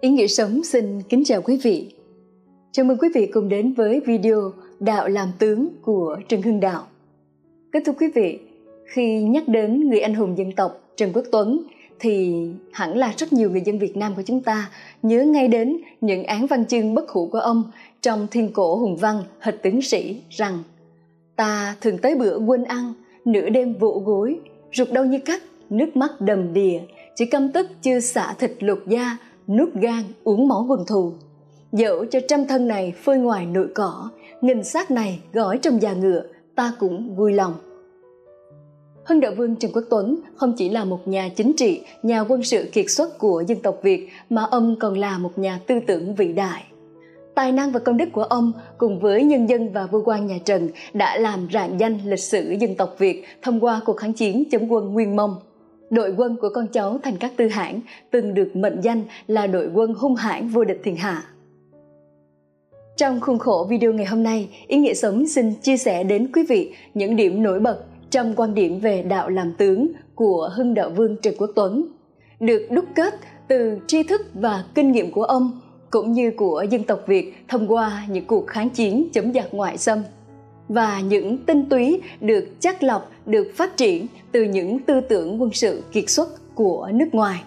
Ý nghĩa sống xin kính chào quý vị. Chào mừng quý vị cùng đến với video Đạo làm tướng của Trần Hưng Đạo. Kính thưa quý vị, khi nhắc đến người anh hùng dân tộc Trần Quốc Tuấn thì hẳn là rất nhiều người dân Việt Nam của chúng ta nhớ ngay đến những án văn chương bất hủ của ông trong thiên cổ hùng văn hệt tướng sĩ rằng ta thường tới bữa quên ăn, nửa đêm vỗ gối, rụt đau như cắt, nước mắt đầm đìa, chỉ căm tức chưa xả thịt lột da, nước gan uống máu quần thù. Dẫu cho trăm thân này phơi ngoài nội cỏ nghìn xác này gói trong già ngựa ta cũng vui lòng. Hưng Đạo Vương Trần Quốc Tuấn không chỉ là một nhà chính trị, nhà quân sự kiệt xuất của dân tộc Việt mà ông còn là một nhà tư tưởng vĩ đại. Tài năng và công đức của ông cùng với nhân dân và vua quan nhà Trần đã làm rạng danh lịch sử dân tộc Việt thông qua cuộc kháng chiến chống quân Nguyên Mông đội quân của con cháu thành các tư hãng từng được mệnh danh là đội quân hung hãn vô địch thiên hạ. Trong khuôn khổ video ngày hôm nay, Ý nghĩa sống xin chia sẻ đến quý vị những điểm nổi bật trong quan điểm về đạo làm tướng của Hưng Đạo Vương Trần Quốc Tuấn, được đúc kết từ tri thức và kinh nghiệm của ông cũng như của dân tộc Việt thông qua những cuộc kháng chiến chống giặc ngoại xâm và những tinh túy được chắc lọc, được phát triển từ những tư tưởng quân sự kiệt xuất của nước ngoài.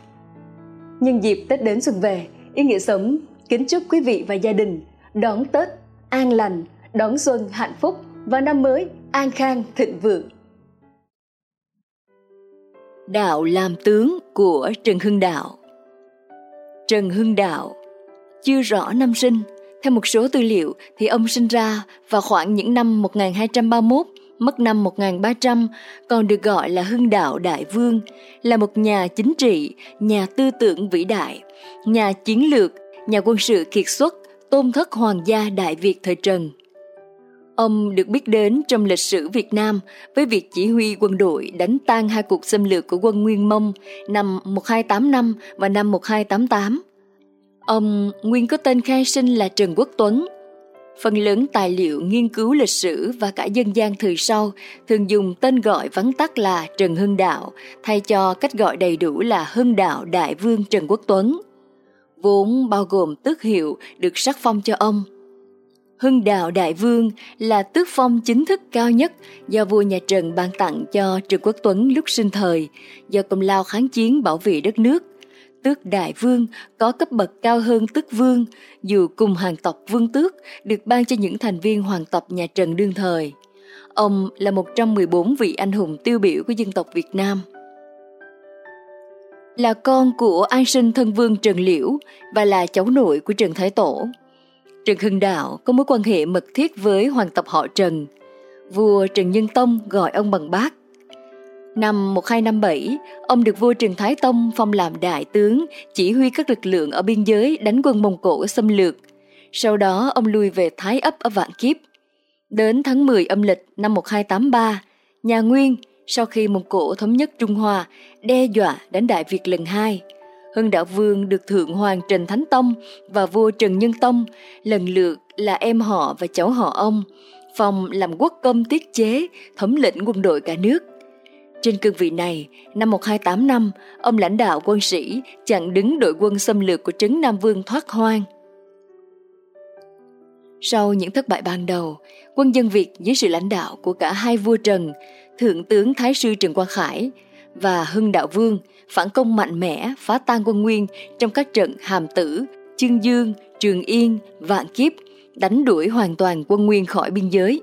Nhân dịp Tết đến xuân về, ý nghĩa sống kính chúc quý vị và gia đình đón Tết an lành, đón xuân hạnh phúc và năm mới an khang thịnh vượng. Đạo làm tướng của Trần Hưng Đạo Trần Hưng Đạo chưa rõ năm sinh theo một số tư liệu thì ông sinh ra vào khoảng những năm 1231, mất năm 1300, còn được gọi là Hưng Đạo Đại Vương, là một nhà chính trị, nhà tư tưởng vĩ đại, nhà chiến lược, nhà quân sự kiệt xuất, tôn thất hoàng gia Đại Việt thời Trần. Ông được biết đến trong lịch sử Việt Nam với việc chỉ huy quân đội đánh tan hai cuộc xâm lược của quân Nguyên Mông năm 1285 và năm 1288 Ông nguyên có tên khai sinh là Trần Quốc Tuấn. Phần lớn tài liệu nghiên cứu lịch sử và cả dân gian thời sau thường dùng tên gọi vắn tắt là Trần Hưng Đạo thay cho cách gọi đầy đủ là Hưng Đạo Đại Vương Trần Quốc Tuấn. Vốn bao gồm tước hiệu được sắc phong cho ông. Hưng Đạo Đại Vương là tước phong chính thức cao nhất do vua nhà Trần ban tặng cho Trần Quốc Tuấn lúc sinh thời, do công lao kháng chiến bảo vệ đất nước tước đại vương có cấp bậc cao hơn tước vương, dù cùng hàng tộc vương tước được ban cho những thành viên hoàng tộc nhà Trần đương thời. Ông là một trong 14 vị anh hùng tiêu biểu của dân tộc Việt Nam. Là con của an sinh thân vương Trần Liễu và là cháu nội của Trần Thái Tổ. Trần Hưng Đạo có mối quan hệ mật thiết với hoàng tộc họ Trần. Vua Trần Nhân Tông gọi ông bằng bác Năm 1257, ông được vua Trần Thái Tông phong làm đại tướng, chỉ huy các lực lượng ở biên giới đánh quân Mông Cổ xâm lược. Sau đó ông lui về Thái ấp ở Vạn Kiếp. Đến tháng 10 âm lịch năm 1283, nhà Nguyên, sau khi Mông Cổ thống nhất Trung Hoa, đe dọa đánh Đại Việt lần hai, Hưng Đạo Vương được Thượng Hoàng Trần Thánh Tông và vua Trần Nhân Tông, lần lượt là em họ và cháu họ ông, phòng làm quốc công tiết chế, thống lĩnh quân đội cả nước. Trên cương vị này, năm 1285, ông lãnh đạo quân sĩ chặn đứng đội quân xâm lược của Trấn Nam Vương thoát hoang. Sau những thất bại ban đầu, quân dân Việt dưới sự lãnh đạo của cả hai vua Trần, Thượng tướng Thái sư Trần Quang Khải và Hưng Đạo Vương phản công mạnh mẽ phá tan quân Nguyên trong các trận Hàm Tử, Chương Dương, Trường Yên, Vạn Kiếp, đánh đuổi hoàn toàn quân Nguyên khỏi biên giới.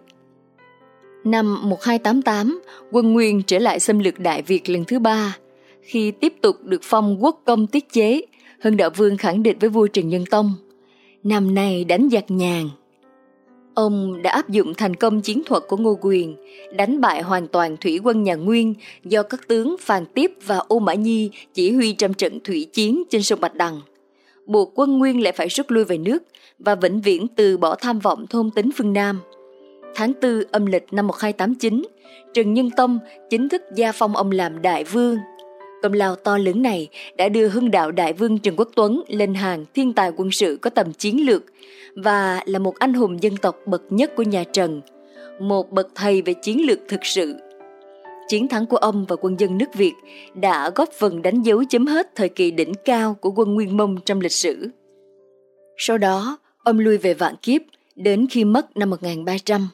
Năm 1288, quân Nguyên trở lại xâm lược Đại Việt lần thứ ba. Khi tiếp tục được phong quốc công tiết chế, Hưng Đạo Vương khẳng định với vua Trần Nhân Tông. Năm nay đánh giặc nhàn. Ông đã áp dụng thành công chiến thuật của Ngô Quyền, đánh bại hoàn toàn thủy quân nhà Nguyên do các tướng Phàn Tiếp và Ô Mã Nhi chỉ huy trong trận thủy chiến trên sông Bạch Đằng. Buộc quân Nguyên lại phải rút lui về nước và vĩnh viễn từ bỏ tham vọng thôn tính phương Nam – Tháng 4 âm lịch năm 1289, Trần Nhân Tông chính thức gia phong ông làm đại vương. Công lao to lớn này đã đưa hưng đạo đại vương Trần Quốc Tuấn lên hàng thiên tài quân sự có tầm chiến lược và là một anh hùng dân tộc bậc nhất của nhà Trần, một bậc thầy về chiến lược thực sự. Chiến thắng của ông và quân dân nước Việt đã góp phần đánh dấu chấm hết thời kỳ đỉnh cao của quân Nguyên Mông trong lịch sử. Sau đó, ông lui về vạn kiếp đến khi mất năm 1300.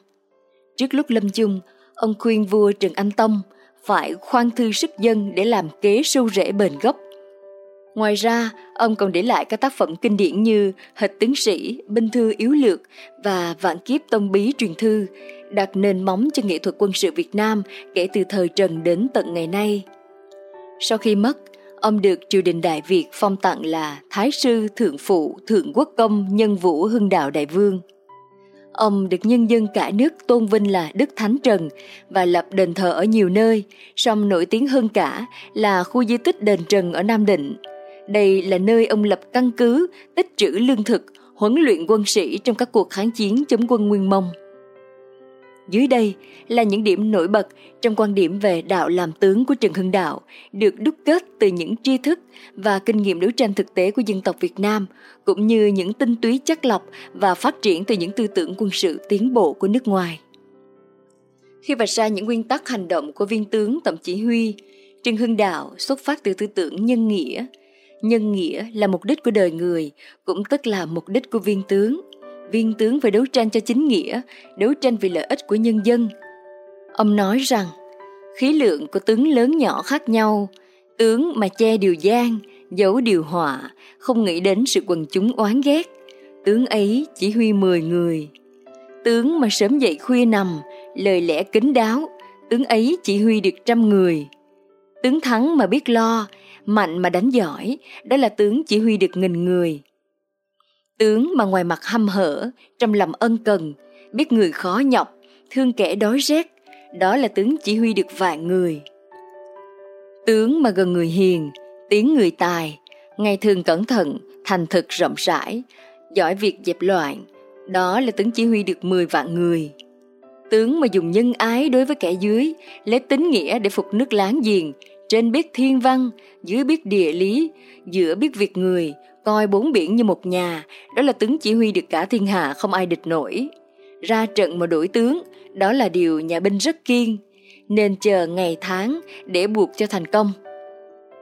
Trước lúc lâm chung, ông khuyên vua Trần Anh Tông phải khoan thư sức dân để làm kế sâu rễ bền gốc. Ngoài ra, ông còn để lại các tác phẩm kinh điển như Hịch tướng sĩ, Binh thư yếu lược và Vạn kiếp tông bí truyền thư, đặt nền móng cho nghệ thuật quân sự Việt Nam kể từ thời Trần đến tận ngày nay. Sau khi mất, ông được triều đình Đại Việt phong tặng là Thái sư Thượng phụ Thượng quốc công Nhân Vũ Hưng Đạo Đại Vương. Ông được nhân dân cả nước tôn vinh là Đức Thánh Trần và lập đền thờ ở nhiều nơi, song nổi tiếng hơn cả là khu di tích đền Trần ở Nam Định. Đây là nơi ông lập căn cứ, tích trữ lương thực, huấn luyện quân sĩ trong các cuộc kháng chiến chống quân Nguyên Mông. Dưới đây là những điểm nổi bật trong quan điểm về đạo làm tướng của Trần Hưng Đạo, được đúc kết từ những tri thức và kinh nghiệm đấu tranh thực tế của dân tộc Việt Nam, cũng như những tinh túy chắc lọc và phát triển từ những tư tưởng quân sự tiến bộ của nước ngoài. Khi vạch ra những nguyên tắc hành động của viên tướng tổng chỉ huy, Trần Hưng Đạo xuất phát từ tư tưởng nhân nghĩa. Nhân nghĩa là mục đích của đời người, cũng tức là mục đích của viên tướng – viên tướng phải đấu tranh cho chính nghĩa, đấu tranh vì lợi ích của nhân dân. Ông nói rằng, khí lượng của tướng lớn nhỏ khác nhau, tướng mà che điều gian, giấu điều họa, không nghĩ đến sự quần chúng oán ghét. Tướng ấy chỉ huy 10 người. Tướng mà sớm dậy khuya nằm, lời lẽ kính đáo, tướng ấy chỉ huy được trăm người. Tướng thắng mà biết lo, mạnh mà đánh giỏi, đó là tướng chỉ huy được nghìn người. Tướng mà ngoài mặt hăm hở, trong lòng ân cần, biết người khó nhọc, thương kẻ đói rét, đó là tướng chỉ huy được vạn người. Tướng mà gần người hiền, tiếng người tài, ngày thường cẩn thận, thành thực rộng rãi, giỏi việc dẹp loạn, đó là tướng chỉ huy được 10 vạn người. Tướng mà dùng nhân ái đối với kẻ dưới, lấy tính nghĩa để phục nước láng giềng, trên biết thiên văn, dưới biết địa lý, giữa biết việc người, coi bốn biển như một nhà, đó là tướng chỉ huy được cả thiên hạ không ai địch nổi. Ra trận mà đổi tướng, đó là điều nhà binh rất kiên, nên chờ ngày tháng để buộc cho thành công.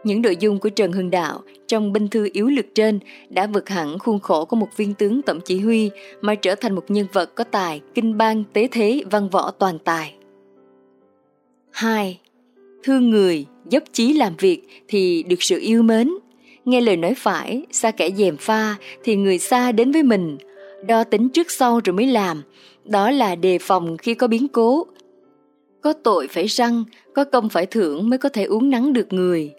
Những nội dung của Trần Hưng Đạo trong binh thư yếu lược trên đã vượt hẳn khuôn khổ của một viên tướng tổng chỉ huy mà trở thành một nhân vật có tài, kinh bang, tế thế, văn võ toàn tài. 2. Thương người, dốc chí làm việc thì được sự yêu mến, nghe lời nói phải, xa kẻ dèm pha thì người xa đến với mình, đo tính trước sau rồi mới làm, đó là đề phòng khi có biến cố. Có tội phải răng, có công phải thưởng mới có thể uống nắng được người.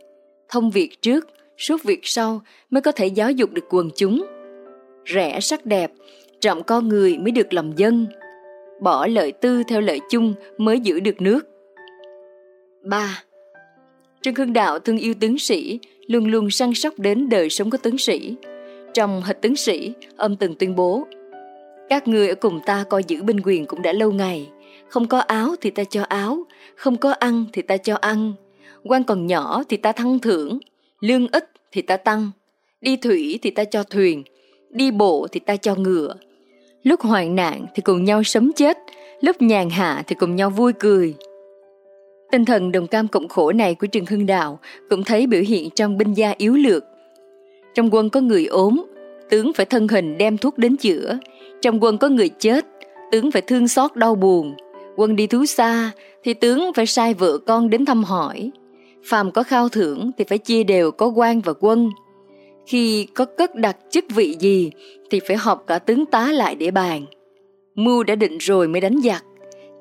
Thông việc trước, suốt việc sau mới có thể giáo dục được quần chúng. Rẻ sắc đẹp, trọng con người mới được lòng dân. Bỏ lợi tư theo lợi chung mới giữ được nước. 3. Trương Hưng Đạo thương yêu tướng sĩ, luôn luôn săn sóc đến đời sống của tướng sĩ. Trong hịch tướng sĩ, ông từng tuyên bố Các người ở cùng ta coi giữ binh quyền cũng đã lâu ngày. Không có áo thì ta cho áo, không có ăn thì ta cho ăn. quan còn nhỏ thì ta thăng thưởng, lương ít thì ta tăng. Đi thủy thì ta cho thuyền, đi bộ thì ta cho ngựa. Lúc hoạn nạn thì cùng nhau sống chết, lúc nhàn hạ thì cùng nhau vui cười. Tinh thần đồng cam cộng khổ này của Trần Hưng Đạo cũng thấy biểu hiện trong binh gia yếu lược. Trong quân có người ốm, tướng phải thân hình đem thuốc đến chữa. Trong quân có người chết, tướng phải thương xót đau buồn. Quân đi thú xa thì tướng phải sai vợ con đến thăm hỏi. Phàm có khao thưởng thì phải chia đều có quan và quân. Khi có cất đặt chức vị gì thì phải họp cả tướng tá lại để bàn. Mưu đã định rồi mới đánh giặc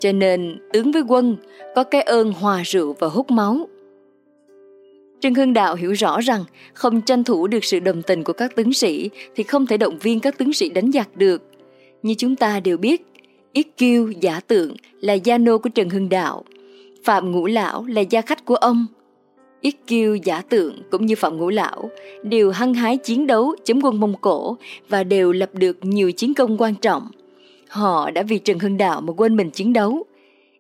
cho nên tướng với quân có cái ơn hòa rượu và hút máu. Trương Hưng Đạo hiểu rõ rằng không tranh thủ được sự đồng tình của các tướng sĩ thì không thể động viên các tướng sĩ đánh giặc được. Như chúng ta đều biết, Yết Kiêu giả tượng là gia nô của Trần Hưng Đạo, Phạm Ngũ Lão là gia khách của ông. Yết Kiêu giả tượng cũng như Phạm Ngũ Lão đều hăng hái chiến đấu chống quân Mông Cổ và đều lập được nhiều chiến công quan trọng – Họ đã vì Trần Hưng Đạo mà quên mình chiến đấu.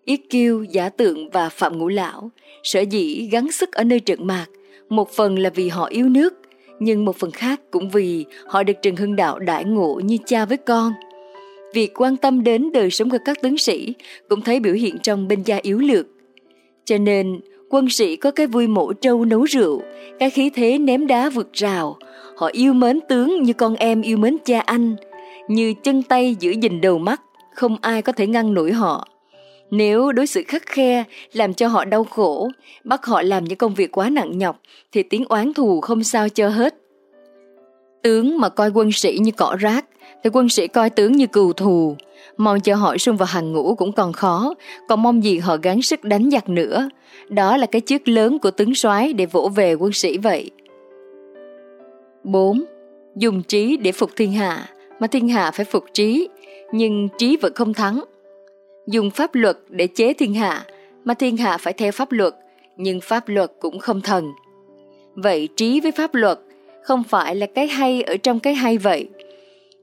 Yết Kiêu, Giả Tượng và Phạm Ngũ Lão sở dĩ gắng sức ở nơi trận mạc, một phần là vì họ yêu nước, nhưng một phần khác cũng vì họ được Trần Hưng Đạo đãi ngộ như cha với con. Việc quan tâm đến đời sống của các tướng sĩ cũng thấy biểu hiện trong bên gia yếu lược. Cho nên, quân sĩ có cái vui mổ trâu nấu rượu, cái khí thế ném đá vượt rào. Họ yêu mến tướng như con em yêu mến cha anh, như chân tay giữ gìn đầu mắt, không ai có thể ngăn nổi họ. Nếu đối xử khắc khe làm cho họ đau khổ, bắt họ làm những công việc quá nặng nhọc, thì tiếng oán thù không sao cho hết. Tướng mà coi quân sĩ như cỏ rác, thì quân sĩ coi tướng như cừu thù. Mong cho họ xung vào hàng ngũ cũng còn khó, còn mong gì họ gắng sức đánh giặc nữa. Đó là cái chức lớn của tướng soái để vỗ về quân sĩ vậy. 4. Dùng trí để phục thiên hạ, mà thiên hạ phải phục trí, nhưng trí vẫn không thắng. Dùng pháp luật để chế thiên hạ, mà thiên hạ phải theo pháp luật, nhưng pháp luật cũng không thần. Vậy trí với pháp luật không phải là cái hay ở trong cái hay vậy.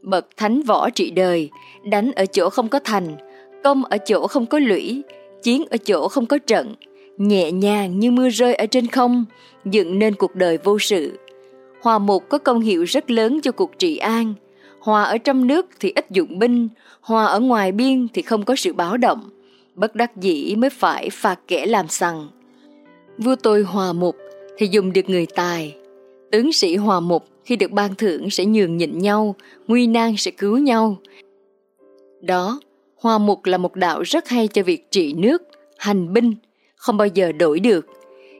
Bậc thánh võ trị đời, đánh ở chỗ không có thành, công ở chỗ không có lũy, chiến ở chỗ không có trận, nhẹ nhàng như mưa rơi ở trên không, dựng nên cuộc đời vô sự. Hòa mục có công hiệu rất lớn cho cuộc trị an. Hòa ở trong nước thì ít dụng binh, hòa ở ngoài biên thì không có sự báo động. Bất đắc dĩ mới phải phạt kẻ làm sằng. Vua tôi hòa mục thì dùng được người tài. Tướng sĩ hòa mục khi được ban thưởng sẽ nhường nhịn nhau, nguy nan sẽ cứu nhau. Đó, hòa mục là một đạo rất hay cho việc trị nước, hành binh, không bao giờ đổi được.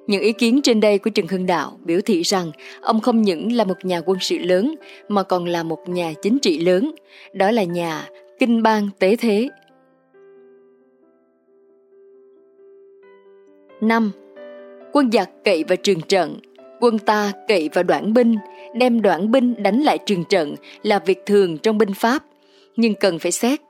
Những ý kiến trên đây của Trần Hưng Đạo biểu thị rằng ông không những là một nhà quân sự lớn mà còn là một nhà chính trị lớn, đó là nhà kinh bang tế thế. 5. Quân giặc cậy vào trường trận, quân ta cậy vào đoạn binh, đem đoạn binh đánh lại trường trận là việc thường trong binh pháp, nhưng cần phải xét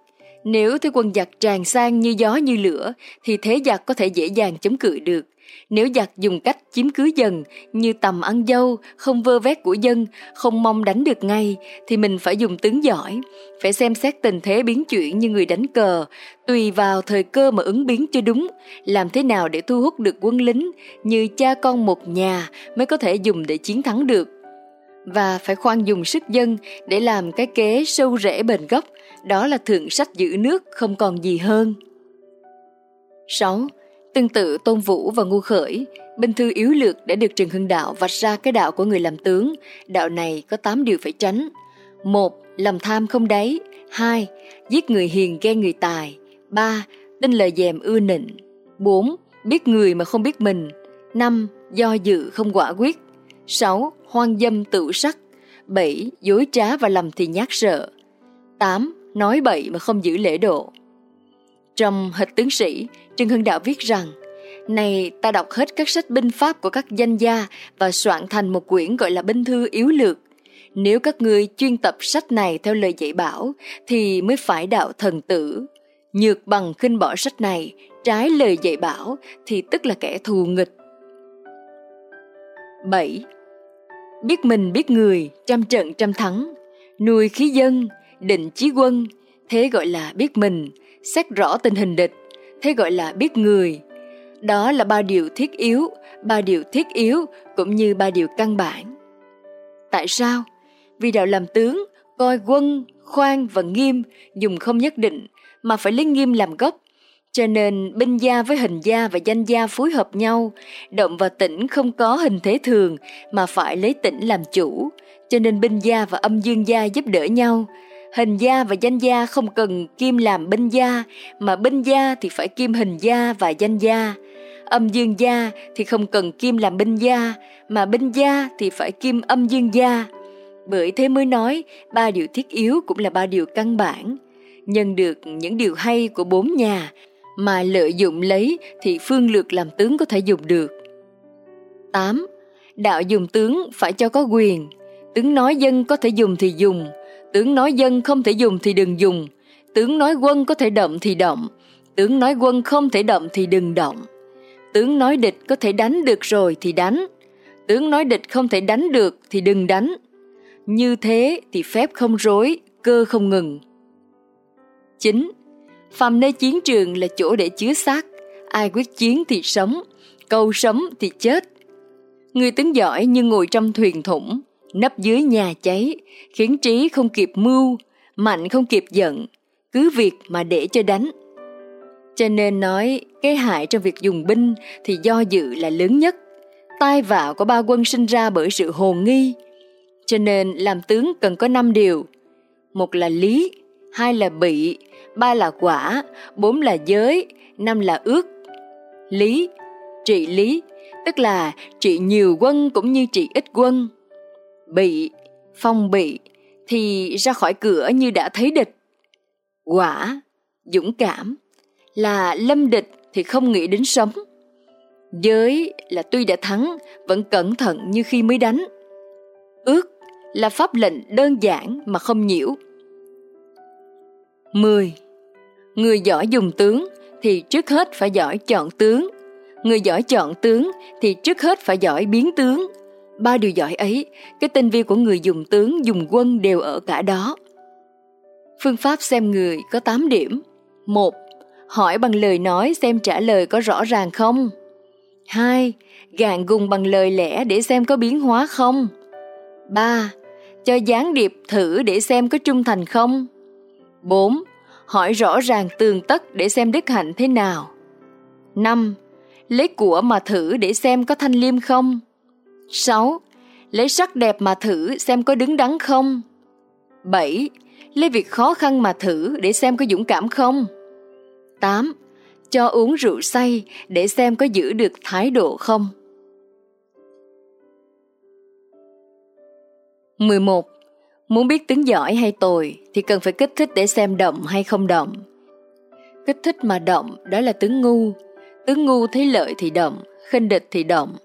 nếu thấy quân giặc tràn sang như gió như lửa thì thế giặc có thể dễ dàng chống cự được. Nếu giặc dùng cách chiếm cứ dần như tầm ăn dâu, không vơ vét của dân, không mong đánh được ngay thì mình phải dùng tướng giỏi, phải xem xét tình thế biến chuyển như người đánh cờ, tùy vào thời cơ mà ứng biến cho đúng, làm thế nào để thu hút được quân lính như cha con một nhà mới có thể dùng để chiến thắng được và phải khoan dùng sức dân để làm cái kế sâu rễ bền gốc, đó là thượng sách giữ nước không còn gì hơn. 6. Tương tự Tôn Vũ và Ngu Khởi, binh thư yếu lược đã được Trần Hưng Đạo vạch ra cái đạo của người làm tướng. Đạo này có 8 điều phải tránh. một Lòng tham không đáy. 2. Giết người hiền ghen người tài. 3. Tin lời dèm ưa nịnh. 4. Biết người mà không biết mình. 5. Do dự không quả quyết. 6. Hoang dâm tự sắc 7. Dối trá và lầm thì nhát sợ 8. Nói bậy mà không giữ lễ độ Trong hịch tướng sĩ, Trương Hưng Đạo viết rằng Này ta đọc hết các sách binh pháp của các danh gia và soạn thành một quyển gọi là binh thư yếu lược. Nếu các ngươi chuyên tập sách này theo lời dạy bảo thì mới phải đạo thần tử. Nhược bằng khinh bỏ sách này, trái lời dạy bảo thì tức là kẻ thù nghịch 7. Biết mình biết người, trăm trận trăm thắng, nuôi khí dân, định chí quân, thế gọi là biết mình, xét rõ tình hình địch, thế gọi là biết người. Đó là ba điều thiết yếu, ba điều thiết yếu cũng như ba điều căn bản. Tại sao? Vì đạo làm tướng, coi quân, khoan và nghiêm dùng không nhất định mà phải lấy nghiêm làm gốc cho nên binh gia với hình gia và danh gia phối hợp nhau, động và tĩnh không có hình thế thường mà phải lấy tĩnh làm chủ, cho nên binh gia và âm dương gia giúp đỡ nhau. Hình gia và danh gia không cần kim làm binh gia, mà binh gia thì phải kim hình gia và danh gia. Âm dương gia thì không cần kim làm binh gia, mà binh gia thì phải kim âm dương gia. Bởi thế mới nói, ba điều thiết yếu cũng là ba điều căn bản. Nhân được những điều hay của bốn nhà, mà lợi dụng lấy thì phương lược làm tướng có thể dùng được. 8. Đạo dùng tướng phải cho có quyền. Tướng nói dân có thể dùng thì dùng, tướng nói dân không thể dùng thì đừng dùng, tướng nói quân có thể động thì động, tướng nói quân không thể động thì đừng động. Tướng nói địch có thể đánh được rồi thì đánh, tướng nói địch không thể đánh được thì đừng đánh. Như thế thì phép không rối, cơ không ngừng. 9 phàm nơi chiến trường là chỗ để chứa xác ai quyết chiến thì sống câu sống thì chết người tướng giỏi như ngồi trong thuyền thủng nấp dưới nhà cháy, khiến trí không kịp mưu, mạnh không kịp giận, cứ việc mà để cho đánh. Cho nên nói, cái hại trong việc dùng binh thì do dự là lớn nhất. Tai vạ của ba quân sinh ra bởi sự hồ nghi. Cho nên làm tướng cần có năm điều. Một là lý, hai là bị, ba là quả, bốn là giới, năm là ước. Lý, trị lý, tức là trị nhiều quân cũng như trị ít quân bị, phong bị, thì ra khỏi cửa như đã thấy địch quả, dũng cảm, là lâm địch thì không nghĩ đến sống giới là tuy đã thắng, vẫn cẩn thận như khi mới đánh ước là pháp lệnh đơn giản mà không nhiễu 10. Người giỏi dùng tướng thì trước hết phải giỏi chọn tướng. Người giỏi chọn tướng thì trước hết phải giỏi biến tướng. Ba điều giỏi ấy, cái tinh vi của người dùng tướng, dùng quân đều ở cả đó. Phương pháp xem người có 8 điểm. 1. Hỏi bằng lời nói xem trả lời có rõ ràng không. 2. Gạn gùng bằng lời lẽ để xem có biến hóa không. 3. Cho gián điệp thử để xem có trung thành không. 4. Hỏi rõ ràng tường tất để xem đức hạnh thế nào. 5. Lấy của mà thử để xem có thanh liêm không. 6. Lấy sắc đẹp mà thử xem có đứng đắn không. 7. Lấy việc khó khăn mà thử để xem có dũng cảm không. 8. Cho uống rượu say để xem có giữ được thái độ không. 11. Muốn biết tướng giỏi hay tồi thì cần phải kích thích để xem động hay không động. Kích thích mà động đó là tướng ngu. Tướng ngu thấy lợi thì động, khinh địch thì động.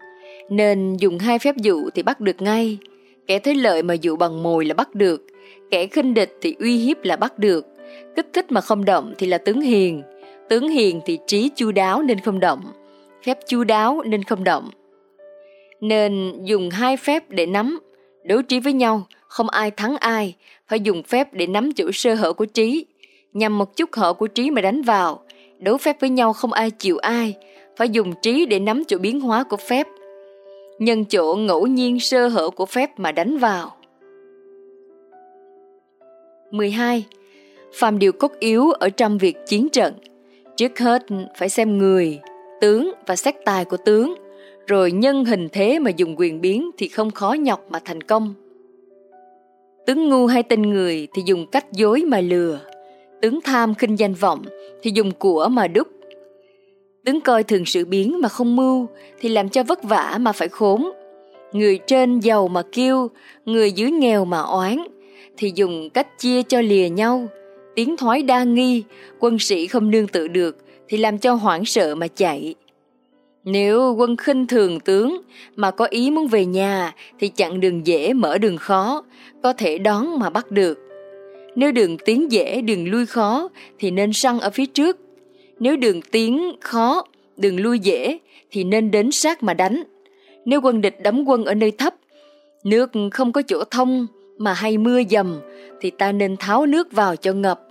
Nên dùng hai phép dụ thì bắt được ngay. Kẻ thấy lợi mà dụ bằng mồi là bắt được. Kẻ khinh địch thì uy hiếp là bắt được. Kích thích mà không động thì là tướng hiền. Tướng hiền thì trí chu đáo nên không động. Phép chu đáo nên không động. Nên dùng hai phép để nắm, đấu trí với nhau không ai thắng ai, phải dùng phép để nắm chỗ sơ hở của trí, nhằm một chút hở của trí mà đánh vào. Đấu phép với nhau không ai chịu ai, phải dùng trí để nắm chỗ biến hóa của phép. Nhân chỗ ngẫu nhiên sơ hở của phép mà đánh vào. 12. Phàm điều cốt yếu ở trong việc chiến trận. Trước hết phải xem người, tướng và xét tài của tướng, rồi nhân hình thế mà dùng quyền biến thì không khó nhọc mà thành công. Tướng ngu hay tin người thì dùng cách dối mà lừa. Tướng tham khinh danh vọng thì dùng của mà đúc. Tướng coi thường sự biến mà không mưu thì làm cho vất vả mà phải khốn. Người trên giàu mà kêu, người dưới nghèo mà oán thì dùng cách chia cho lìa nhau. Tiếng thoái đa nghi, quân sĩ không nương tự được thì làm cho hoảng sợ mà chạy. Nếu quân khinh thường tướng mà có ý muốn về nhà thì chặn đường dễ mở đường khó, có thể đón mà bắt được. Nếu đường tiến dễ, đường lui khó thì nên săn ở phía trước. Nếu đường tiến khó, đường lui dễ thì nên đến sát mà đánh. Nếu quân địch đóng quân ở nơi thấp, nước không có chỗ thông mà hay mưa dầm thì ta nên tháo nước vào cho ngập.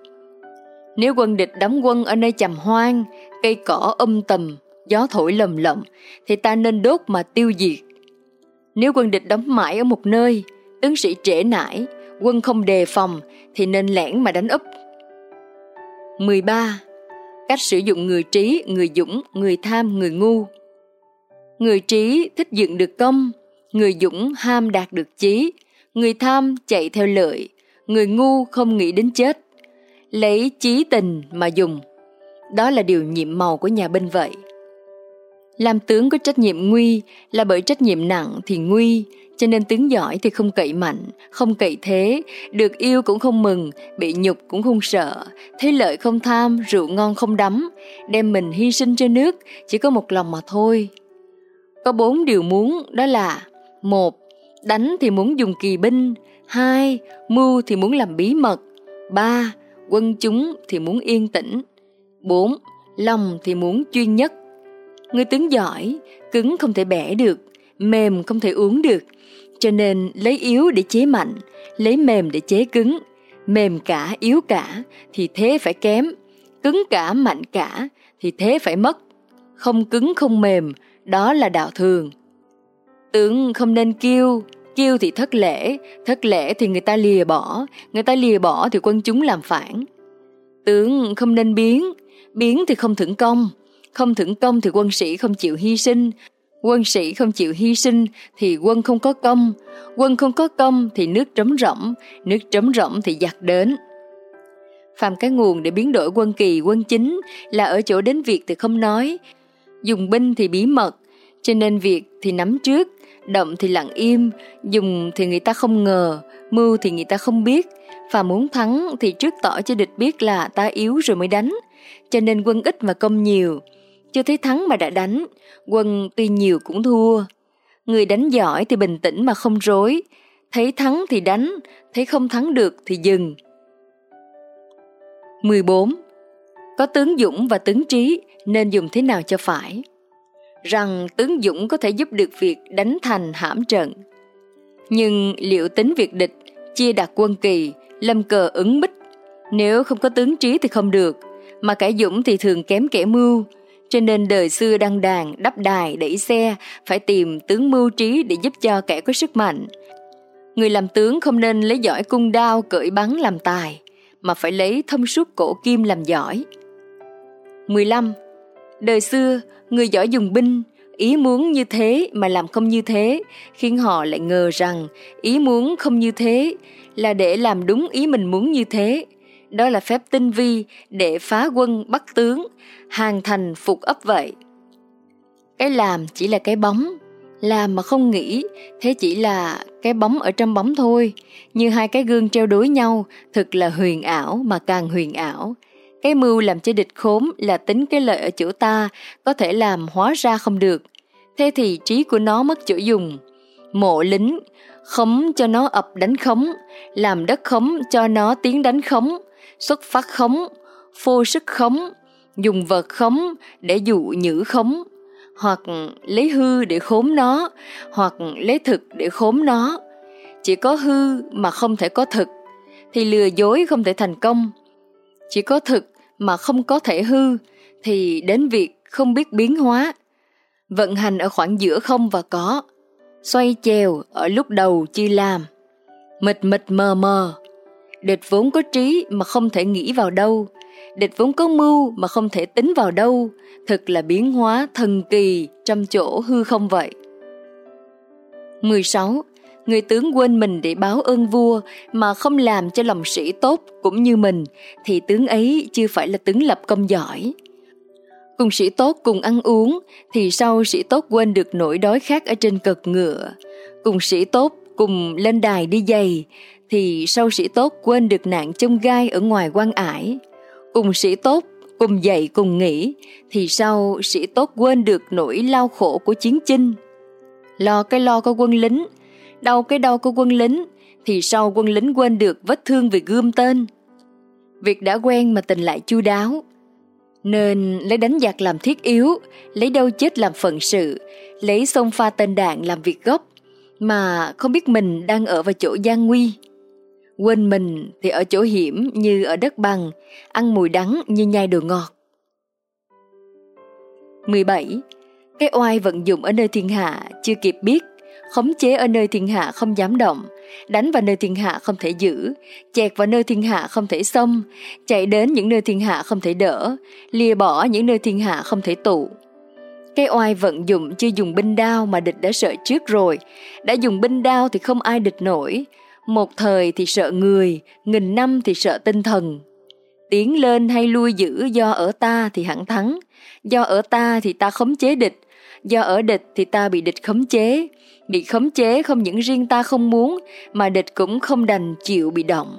Nếu quân địch đóng quân ở nơi chầm hoang, cây cỏ um âm tầm, gió thổi lầm lậm, thì ta nên đốt mà tiêu diệt. Nếu quân địch đóng mãi ở một nơi, tướng sĩ trễ nải, quân không đề phòng, thì nên lẻn mà đánh úp. 13. Cách sử dụng người trí, người dũng, người tham, người ngu. Người trí thích dựng được công, người dũng ham đạt được chí, người tham chạy theo lợi, người ngu không nghĩ đến chết. Lấy chí tình mà dùng. Đó là điều nhiệm màu của nhà binh vậy. Làm tướng có trách nhiệm nguy là bởi trách nhiệm nặng thì nguy, cho nên tướng giỏi thì không cậy mạnh, không cậy thế, được yêu cũng không mừng, bị nhục cũng không sợ, thế lợi không tham, rượu ngon không đắm, đem mình hy sinh cho nước, chỉ có một lòng mà thôi. Có bốn điều muốn đó là một Đánh thì muốn dùng kỳ binh. Hai Mưu thì muốn làm bí mật. Ba Quân chúng thì muốn yên tĩnh. Bốn Lòng thì muốn chuyên nhất. Người tướng giỏi, cứng không thể bẻ được, mềm không thể uống được. Cho nên lấy yếu để chế mạnh, lấy mềm để chế cứng. Mềm cả, yếu cả thì thế phải kém. Cứng cả, mạnh cả thì thế phải mất. Không cứng không mềm, đó là đạo thường. Tướng không nên kêu, kêu thì thất lễ, thất lễ thì người ta lìa bỏ, người ta lìa bỏ thì quân chúng làm phản. Tướng không nên biến, biến thì không thưởng công, không thưởng công thì quân sĩ không chịu hy sinh, quân sĩ không chịu hy sinh thì quân không có công, quân không có công thì nước trống rỗng, nước trống rỗng thì giặc đến. Phạm cái nguồn để biến đổi quân kỳ, quân chính là ở chỗ đến việc thì không nói, dùng binh thì bí mật, cho nên việc thì nắm trước, động thì lặng im, dùng thì người ta không ngờ, mưu thì người ta không biết, và muốn thắng thì trước tỏ cho địch biết là ta yếu rồi mới đánh, cho nên quân ít mà công nhiều, chưa thấy thắng mà đã đánh, quân tuy nhiều cũng thua. Người đánh giỏi thì bình tĩnh mà không rối, thấy thắng thì đánh, thấy không thắng được thì dừng. 14. Có tướng dũng và tướng trí nên dùng thế nào cho phải? Rằng tướng dũng có thể giúp được việc đánh thành hãm trận. Nhưng liệu tính việc địch, chia đặt quân kỳ, lâm cờ ứng bích, nếu không có tướng trí thì không được, mà kẻ dũng thì thường kém kẻ mưu, cho nên đời xưa đăng đàn, đắp đài, đẩy xe, phải tìm tướng mưu trí để giúp cho kẻ có sức mạnh. Người làm tướng không nên lấy giỏi cung đao, cởi bắn làm tài, mà phải lấy thông suốt cổ kim làm giỏi. 15. Đời xưa, người giỏi dùng binh, ý muốn như thế mà làm không như thế, khiến họ lại ngờ rằng ý muốn không như thế là để làm đúng ý mình muốn như thế. Đó là phép tinh vi để phá quân bắt tướng, hàng thành phục ấp vậy. Cái làm chỉ là cái bóng, làm mà không nghĩ, thế chỉ là cái bóng ở trong bóng thôi. Như hai cái gương treo đối nhau, thực là huyền ảo mà càng huyền ảo. Cái mưu làm cho địch khốn là tính cái lợi ở chỗ ta, có thể làm hóa ra không được. Thế thì trí của nó mất chỗ dùng. Mộ lính, khống cho nó ập đánh khống, làm đất khống cho nó tiến đánh khống, xuất phát khống, phô sức khống, dùng vật khống để dụ nhữ khống, hoặc lấy hư để khốn nó, hoặc lấy thực để khốn nó. Chỉ có hư mà không thể có thực, thì lừa dối không thể thành công. Chỉ có thực mà không có thể hư, thì đến việc không biết biến hóa. Vận hành ở khoảng giữa không và có, xoay chèo ở lúc đầu chi làm. Mịt mịt mờ mờ, địch vốn có trí mà không thể nghĩ vào đâu, địch vốn có mưu mà không thể tính vào đâu, thực là biến hóa thần kỳ trong chỗ hư không vậy. 16. Người tướng quên mình để báo ơn vua mà không làm cho lòng sĩ tốt cũng như mình thì tướng ấy chưa phải là tướng lập công giỏi. Cùng sĩ tốt cùng ăn uống thì sau sĩ tốt quên được nỗi đói khát ở trên cực ngựa. Cùng sĩ tốt cùng lên đài đi giày thì sau sĩ tốt quên được nạn chung gai ở ngoài quan ải. Cùng sĩ tốt cùng dậy cùng nghỉ thì sau sĩ tốt quên được nỗi lao khổ của chiến chinh. Lo cái lo của quân lính, đau cái đau của quân lính thì sau quân lính quên được vết thương vì gươm tên. Việc đã quen mà tình lại chu đáo, nên lấy đánh giặc làm thiết yếu, lấy đâu chết làm phận sự, lấy sông pha tên đạn làm việc gốc, mà không biết mình đang ở vào chỗ gian nguy. Quên mình thì ở chỗ hiểm như ở đất bằng, ăn mùi đắng như nhai đồ ngọt. 17. Cái oai vận dụng ở nơi thiên hạ chưa kịp biết, khống chế ở nơi thiên hạ không dám động, đánh vào nơi thiên hạ không thể giữ, chẹt vào nơi thiên hạ không thể xông, chạy đến những nơi thiên hạ không thể đỡ, lìa bỏ những nơi thiên hạ không thể tụ. Cái oai vận dụng chưa dùng binh đao mà địch đã sợ trước rồi, đã dùng binh đao thì không ai địch nổi, một thời thì sợ người, nghìn năm thì sợ tinh thần. Tiến lên hay lui giữ do ở ta thì hẳn thắng, do ở ta thì ta khống chế địch, do ở địch thì ta bị địch khống chế. Bị khống chế không những riêng ta không muốn, mà địch cũng không đành chịu bị động.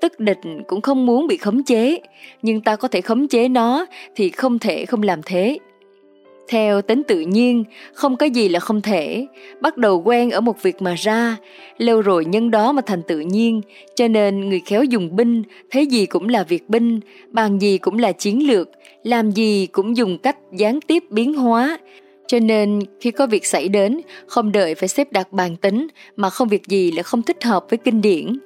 Tức địch cũng không muốn bị khống chế, nhưng ta có thể khống chế nó thì không thể không làm thế. Theo tính tự nhiên, không có gì là không thể, bắt đầu quen ở một việc mà ra, lâu rồi nhân đó mà thành tự nhiên, cho nên người khéo dùng binh, thấy gì cũng là việc binh, bàn gì cũng là chiến lược, làm gì cũng dùng cách gián tiếp biến hóa. Cho nên khi có việc xảy đến, không đợi phải xếp đặt bàn tính, mà không việc gì là không thích hợp với kinh điển.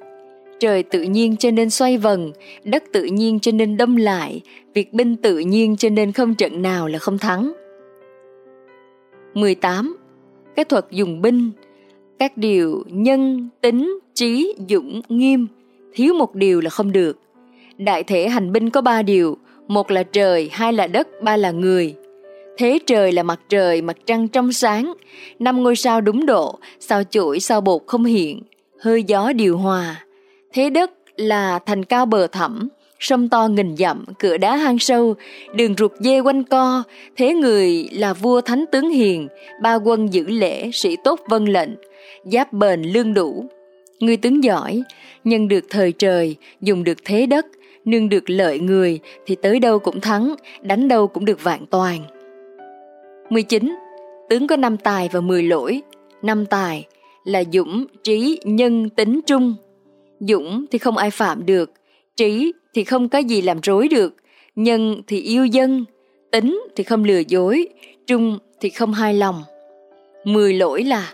Trời tự nhiên cho nên xoay vần, đất tự nhiên cho nên đông lại, việc binh tự nhiên cho nên không trận nào là không thắng. 18. Cái thuật dùng binh Các điều nhân, tính, trí, dũng, nghiêm Thiếu một điều là không được Đại thể hành binh có ba điều một là trời, hai là đất, ba là người. Thế trời là mặt trời, mặt trăng trong sáng, năm ngôi sao đúng độ, sao chuỗi, sao bột không hiện, hơi gió điều hòa. Thế đất là thành cao bờ thẳm, sông to nghìn dặm, cửa đá hang sâu, đường ruột dê quanh co, thế người là vua thánh tướng hiền, ba quân giữ lễ, sĩ tốt vân lệnh, giáp bền lương đủ. Người tướng giỏi, nhân được thời trời, dùng được thế đất, nương được lợi người thì tới đâu cũng thắng, đánh đâu cũng được vạn toàn. 19. Tướng có năm tài và 10 lỗi. Năm tài là dũng, trí, nhân, tính trung. Dũng thì không ai phạm được, trí thì không có gì làm rối được, nhân thì yêu dân, tính thì không lừa dối, trung thì không hai lòng. Mười lỗi là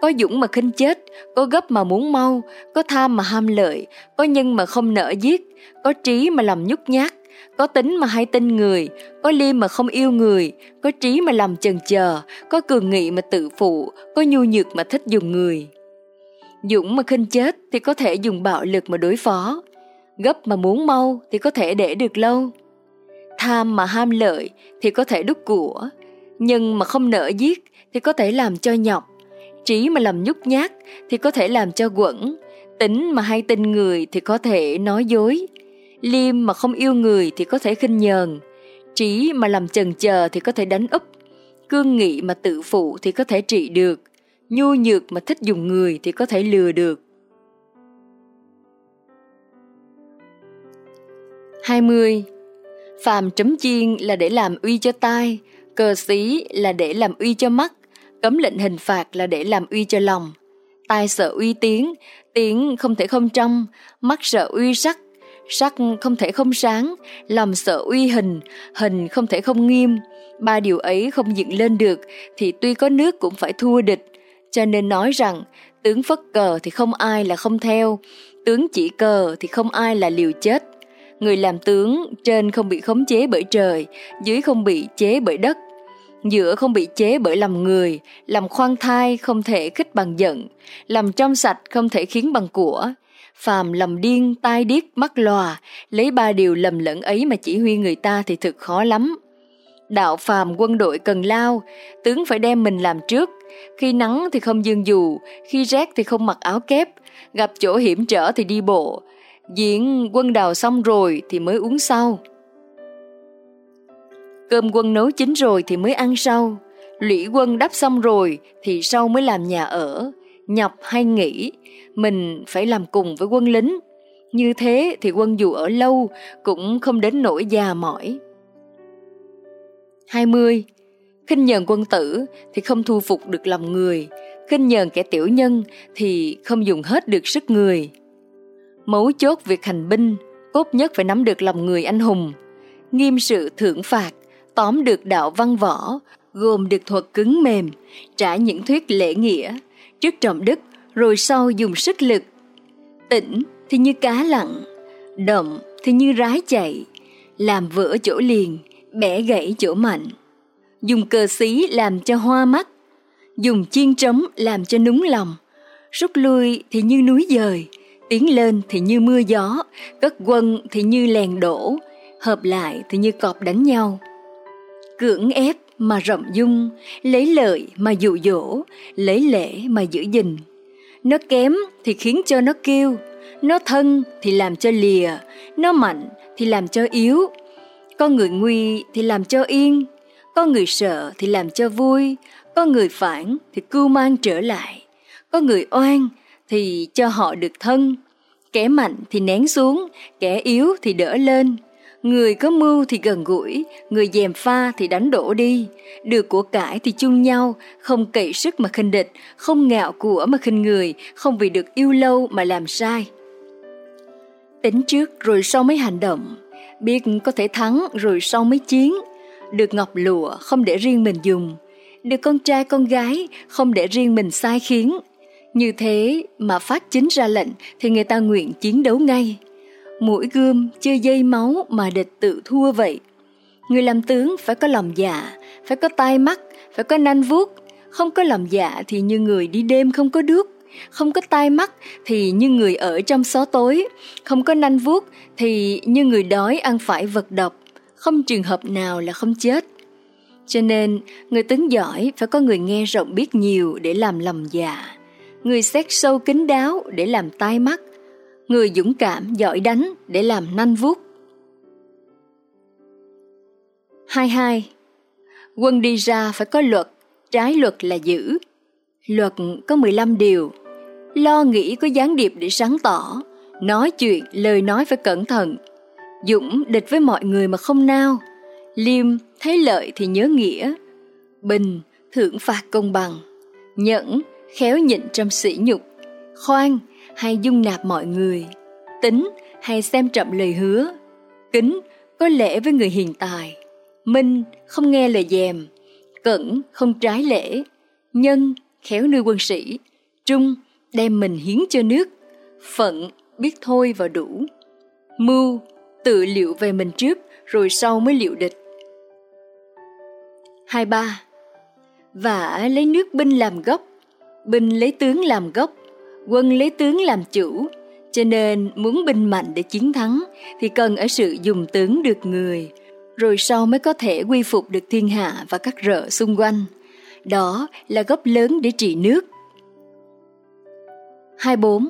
có dũng mà khinh chết, có gấp mà muốn mau, có tham mà ham lợi, có nhân mà không nỡ giết, có trí mà làm nhút nhát, có tính mà hay tin người, có liêm mà không yêu người, có trí mà làm chần chờ, có cường nghị mà tự phụ, có nhu nhược mà thích dùng người. Dũng mà khinh chết thì có thể dùng bạo lực mà đối phó, gấp mà muốn mau thì có thể để được lâu. Tham mà ham lợi thì có thể đúc của, nhưng mà không nỡ giết thì có thể làm cho nhọc, trí mà làm nhút nhát thì có thể làm cho quẩn, tính mà hay tin người thì có thể nói dối, liêm mà không yêu người thì có thể khinh nhờn, trí mà làm chần chờ thì có thể đánh úp, cương nghị mà tự phụ thì có thể trị được, nhu nhược mà thích dùng người thì có thể lừa được. 20. Phàm trấm chiên là để làm uy cho tai, cờ xí là để làm uy cho mắt, cấm lệnh hình phạt là để làm uy cho lòng. Tai sợ uy tiếng, tiếng không thể không trong, mắt sợ uy sắc, sắc không thể không sáng, lòng sợ uy hình, hình không thể không nghiêm. Ba điều ấy không dựng lên được thì tuy có nước cũng phải thua địch. Cho nên nói rằng tướng phất cờ thì không ai là không theo, tướng chỉ cờ thì không ai là liều chết. Người làm tướng trên không bị khống chế bởi trời, dưới không bị chế bởi đất. Giữa không bị chế bởi lòng người, làm khoan thai không thể khích bằng giận, làm trong sạch không thể khiến bằng của. Phàm lầm điên, tai điếc, mắt lòa, lấy ba điều lầm lẫn ấy mà chỉ huy người ta thì thực khó lắm. Đạo phàm quân đội cần lao, tướng phải đem mình làm trước, khi nắng thì không dương dù, khi rét thì không mặc áo kép, gặp chỗ hiểm trở thì đi bộ, Diễn quân đào xong rồi thì mới uống sau. Cơm quân nấu chín rồi thì mới ăn sau. Lũy quân đắp xong rồi thì sau mới làm nhà ở. nhập hay nghỉ, mình phải làm cùng với quân lính. Như thế thì quân dù ở lâu cũng không đến nỗi già mỏi. 20. khinh nhờn quân tử thì không thu phục được lòng người, khinh nhờn kẻ tiểu nhân thì không dùng hết được sức người. Mấu chốt việc hành binh, cốt nhất phải nắm được lòng người anh hùng, nghiêm sự thưởng phạt, tóm được đạo văn võ, gồm được thuật cứng mềm, trả những thuyết lễ nghĩa, trước trọng đức, rồi sau dùng sức lực. Tỉnh thì như cá lặng, động thì như rái chạy, làm vỡ chỗ liền, bẻ gãy chỗ mạnh. Dùng cờ xí làm cho hoa mắt, dùng chiên trống làm cho núng lòng, rút lui thì như núi dời, tiến lên thì như mưa gió, cất quân thì như lèn đổ, hợp lại thì như cọp đánh nhau. Cưỡng ép mà rộng dung, lấy lợi mà dụ dỗ, lấy lễ mà giữ gìn. Nó kém thì khiến cho nó kêu, nó thân thì làm cho lìa, nó mạnh thì làm cho yếu. Con người nguy thì làm cho yên, con người sợ thì làm cho vui, con người phản thì cưu mang trở lại, có người oan thì cho họ được thân. Kẻ mạnh thì nén xuống, kẻ yếu thì đỡ lên. Người có mưu thì gần gũi, người dèm pha thì đánh đổ đi. Được của cải thì chung nhau, không cậy sức mà khinh địch, không ngạo của mà khinh người, không vì được yêu lâu mà làm sai. Tính trước rồi sau mới hành động, biết có thể thắng rồi sau mới chiến. Được ngọc lụa không để riêng mình dùng, được con trai con gái không để riêng mình sai khiến, như thế mà phát chính ra lệnh thì người ta nguyện chiến đấu ngay. Mũi gươm chưa dây máu mà địch tự thua vậy. Người làm tướng phải có lòng dạ, phải có tai mắt, phải có nanh vuốt. Không có lòng dạ thì như người đi đêm không có đuốc. Không có tai mắt thì như người ở trong xó tối. Không có nanh vuốt thì như người đói ăn phải vật độc. không trường hợp nào là không chết. Cho nên, người tướng giỏi phải có người nghe rộng biết nhiều để làm lòng dạ, người xét sâu kín đáo để làm tai mắt, người dũng cảm giỏi đánh để làm nanh vuốt. 22. Quân đi ra phải có luật, trái luật là giữ. Luật có 15 điều. Lo nghĩ có gián điệp để sáng tỏ, nói chuyện, lời nói phải cẩn thận. Dũng địch với mọi người mà không nao. Liêm thấy lợi thì nhớ nghĩa. Bình thưởng phạt công bằng. Nhẫn khéo nhịn trong sỉ nhục. Khoan hay dung nạp mọi người. Tính hay xem trọng lời hứa. Kính có lễ với người hiền tài minh không nghe lời dèm, cẩn không trái lễ, nhân khéo nuôi quân sĩ, trung đem mình hiến cho nước, phận biết thôi và đủ, mưu tự liệu về mình trước rồi sau mới liệu địch. hai ba Vả lấy nước binh làm gốc, binh lấy tướng làm gốc, quân lấy tướng làm chủ, cho nên muốn binh mạnh để chiến thắng thì cần ở sự dùng tướng được người, rồi sau mới có thể quy phục được thiên hạ và các rợ xung quanh. Đó là gốc lớn để trị nước. 24.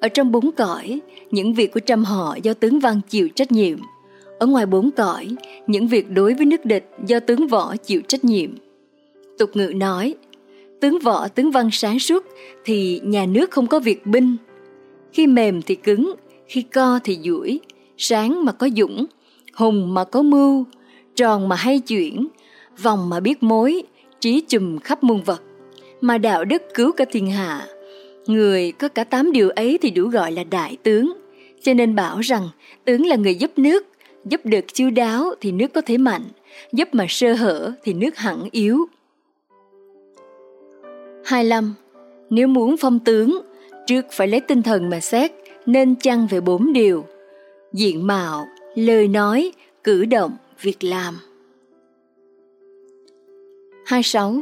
Ở trong bốn cõi, những việc của trăm họ do tướng văn chịu trách nhiệm. Ở ngoài bốn cõi, những việc đối với nước địch do tướng võ chịu trách nhiệm. Tục ngữ nói, tướng võ tướng văn sáng suốt thì nhà nước không có việc binh. Khi mềm thì cứng, khi co thì duỗi, sáng mà có dũng, hùng mà có mưu, tròn mà hay chuyển, vòng mà biết mối, trí chùm khắp muôn vật, mà đạo đức cứu cả thiên hạ. Người có cả tám điều ấy thì đủ gọi là đại tướng, cho nên bảo rằng tướng là người giúp nước, giúp được chu đáo thì nước có thể mạnh, giúp mà sơ hở thì nước hẳn yếu. 25. Nếu muốn phong tướng, trước phải lấy tinh thần mà xét, nên chăng về bốn điều. Diện mạo, lời nói, cử động, việc làm. 26.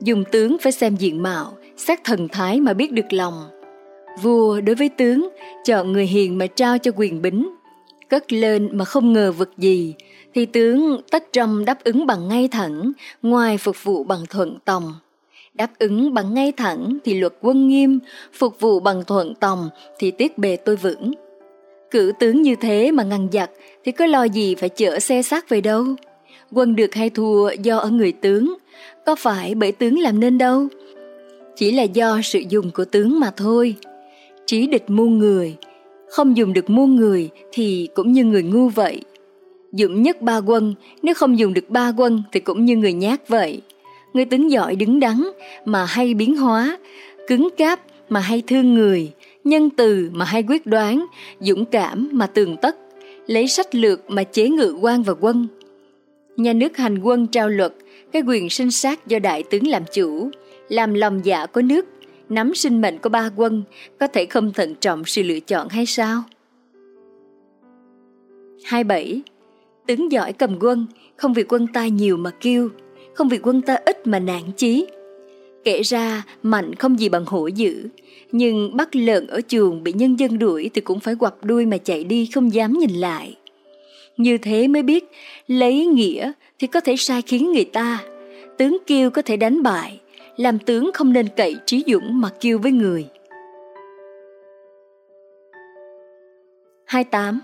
Dùng tướng phải xem diện mạo, xét thần thái mà biết được lòng. Vua đối với tướng, chọn người hiền mà trao cho quyền bính. Cất lên mà không ngờ vực gì, thì tướng tất trong đáp ứng bằng ngay thẳng, ngoài phục vụ bằng thuận tòng. Đáp ứng bằng ngay thẳng thì luật quân nghiêm, phục vụ bằng thuận tòng thì tiết bề tôi vững. Cử tướng như thế mà ngăn giặc thì có lo gì phải chở xe xác về đâu. Quân được hay thua do ở người tướng, có phải bởi tướng làm nên đâu. Chỉ là do sự dùng của tướng mà thôi. Trí địch muôn người, không dùng được muôn người thì cũng như người ngu vậy. Dũng nhất ba quân, nếu không dùng được ba quân thì cũng như người nhát vậy. Người tướng giỏi đứng đắn mà hay biến hóa, cứng cáp mà hay thương người, nhân từ mà hay quyết đoán, dũng cảm mà tường tất, lấy sách lược mà chế ngự quan và quân. Nhà nước hành quân trao luật, cái quyền sinh sát do đại tướng làm chủ, làm lòng dạ của nước, nắm sinh mệnh của ba quân, có thể không thận trọng sự lựa chọn hay sao? 27. Tướng giỏi cầm quân, không vì quân ta nhiều mà kêu, không vì quân ta ít mà nản chí. Kể ra, mạnh không gì bằng hổ dữ, nhưng bắt lợn ở chuồng bị nhân dân đuổi thì cũng phải quặp đuôi mà chạy đi không dám nhìn lại. Như thế mới biết, lấy nghĩa thì có thể sai khiến người ta, tướng kiêu có thể đánh bại, làm tướng không nên cậy trí dũng mà kiêu với người. 28.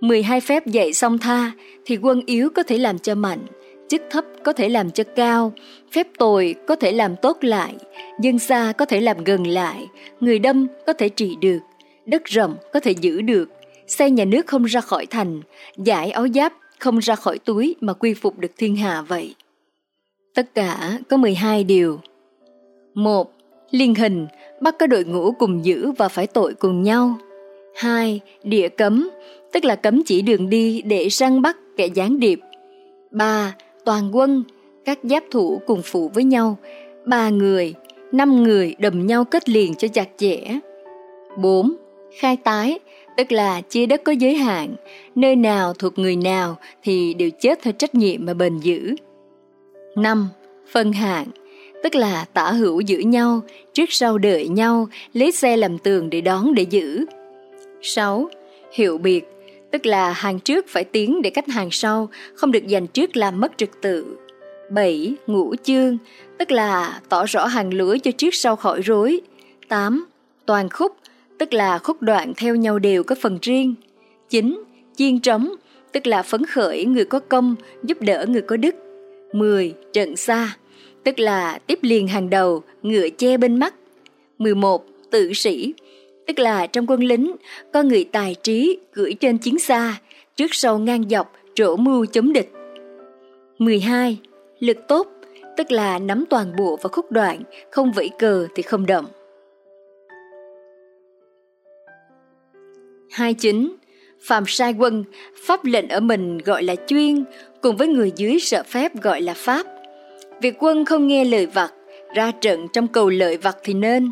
12 phép dạy xong tha thì quân yếu có thể làm cho mạnh, chức thấp có thể làm cho cao, phép tồi có thể làm tốt lại, dân xa có thể làm gần lại, người đâm có thể trị được, đất rộng có thể giữ được, xây nhà nước không ra khỏi thành, giải áo giáp không ra khỏi túi mà quy phục được thiên hạ vậy. Tất cả có 12 điều. một Liên hình, bắt có đội ngũ cùng giữ và phải tội cùng nhau. 2. Địa cấm, tức là cấm chỉ đường đi để săn bắt kẻ gián điệp. 3 toàn quân, các giáp thủ cùng phụ với nhau, ba người, năm người đầm nhau kết liền cho chặt chẽ. 4. Khai tái, tức là chia đất có giới hạn, nơi nào thuộc người nào thì đều chết theo trách nhiệm mà bền giữ. 5. Phân hạng, tức là tả hữu giữ nhau, trước sau đợi nhau, lấy xe làm tường để đón để giữ. 6. Hiệu biệt, tức là hàng trước phải tiến để cách hàng sau, không được giành trước làm mất trật tự. 7. Ngũ chương, tức là tỏ rõ hàng lưỡi cho trước sau khỏi rối. 8. Toàn khúc, tức là khúc đoạn theo nhau đều có phần riêng. 9. Chiên trống, tức là phấn khởi người có công, giúp đỡ người có đức. 10. Trận xa, tức là tiếp liền hàng đầu, ngựa che bên mắt. 11. tự sĩ, tức là trong quân lính có người tài trí gửi trên chiến xa, trước sau ngang dọc, trổ mưu chống địch. 12. Lực tốt, tức là nắm toàn bộ và khúc đoạn, không vẫy cờ thì không động. 29. Phạm sai quân, pháp lệnh ở mình gọi là chuyên, cùng với người dưới sợ phép gọi là pháp. Việc quân không nghe lời vặt, ra trận trong cầu lợi vặt thì nên.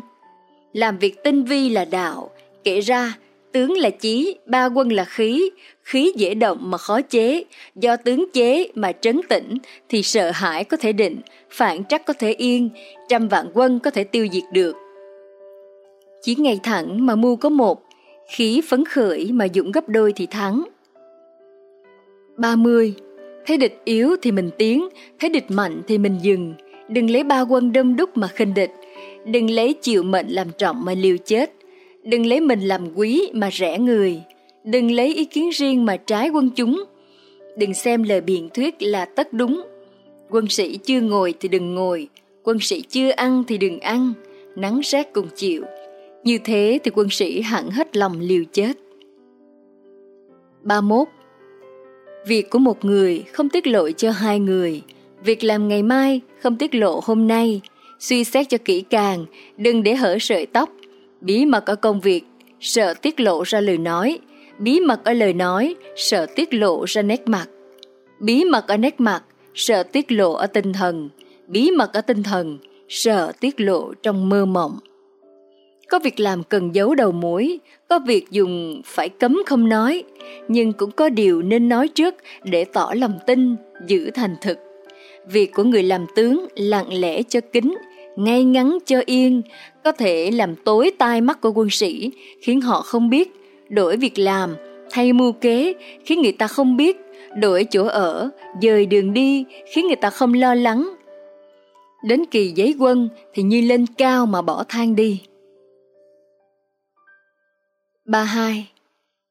Làm việc tinh vi là đạo, kể ra tướng là chí, ba quân là khí, khí dễ động mà khó chế, do tướng chế mà trấn tĩnh thì sợ hãi có thể định, phản trắc có thể yên, trăm vạn quân có thể tiêu diệt được. Chỉ ngày thẳng mà mưu có một, khí phấn khởi mà dũng gấp đôi thì thắng. 30. Thấy địch yếu thì mình tiến, thấy địch mạnh thì mình dừng. Đừng lấy ba quân đâm đúc mà khinh địch, đừng lấy chịu mệnh làm trọng mà liều chết, đừng lấy mình làm quý mà rẻ người, đừng lấy ý kiến riêng mà trái quân chúng. Đừng xem lời biện thuyết là tất đúng. Quân sĩ chưa ngồi thì đừng ngồi, quân sĩ chưa ăn thì đừng ăn, nắng rét cùng chịu. Như thế thì quân sĩ hẳn hết lòng liều chết. 31. Việc của một người không tiết lộ cho hai người, việc làm ngày mai không tiết lộ hôm nay, suy xét cho kỹ càng, đừng để hở sợi tóc. Bí mật ở công việc, sợ tiết lộ ra lời nói, bí mật ở lời nói, sợ tiết lộ ra nét mặt. Bí mật ở nét mặt, sợ tiết lộ ở tinh thần, bí mật ở tinh thần, sợ tiết lộ trong mơ mộng. Có việc làm cần giấu đầu mối, có việc dùng phải cấm không nói, nhưng cũng có điều nên nói trước để tỏ lòng tin, giữ thành thực. Việc của người làm tướng lặng lẽ cho kính, ngay ngắn cho yên, có thể làm tối tai mắt của quân sĩ, khiến họ không biết, đổi việc làm, thay mưu kế, khiến người ta không biết, đổi chỗ ở, dời đường đi, khiến người ta không lo lắng. Đến kỳ giấy quân thì như lên cao mà bỏ thang đi. 32.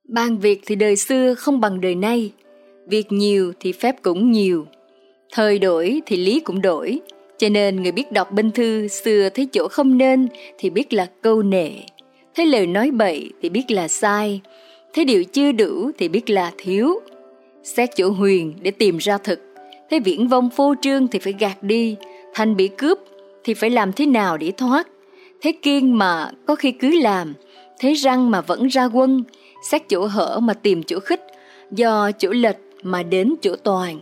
Ban việc thì đời xưa không bằng đời nay, việc nhiều thì phép cũng nhiều. Thời đổi thì lý cũng đổi, cho nên người biết đọc binh thư xưa thấy chỗ không nên thì biết là câu nệ, thấy lời nói bậy thì biết là sai, thấy điều chưa đủ thì biết là thiếu. Xét chỗ huyền để tìm ra thực, thấy viễn vông phô trương thì phải gạt đi, thành bị cướp thì phải làm thế nào để thoát. Thế kiên mà có khi cứ làm, thế răng mà vẫn ra quân, xét chỗ hở mà tìm chỗ khích, do chỗ lệch mà đến chỗ toàn.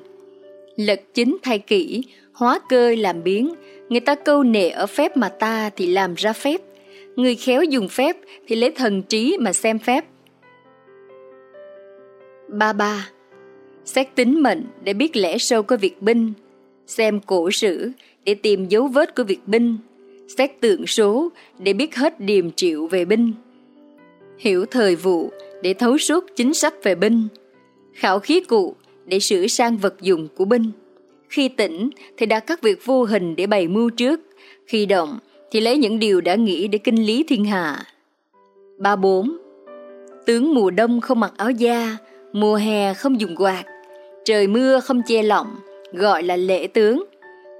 Lật chính thay kỹ, hóa cơ làm biến, người ta câu nệ ở phép mà ta thì làm ra phép. Người khéo dùng phép thì lấy thần trí mà xem phép. Ba ba Xét tính mệnh để biết lẽ sâu của việc binh, xem cổ sử để tìm dấu vết của việc binh, xét tượng số để biết hết điềm triệu về binh hiểu thời vụ để thấu suốt chính sách về binh, khảo khí cụ để sửa sang vật dụng của binh. Khi tỉnh thì đặt các việc vô hình để bày mưu trước, khi động thì lấy những điều đã nghĩ để kinh lý thiên hạ. Ba bốn Tướng mùa đông không mặc áo da, mùa hè không dùng quạt, trời mưa không che lọng, gọi là lễ tướng.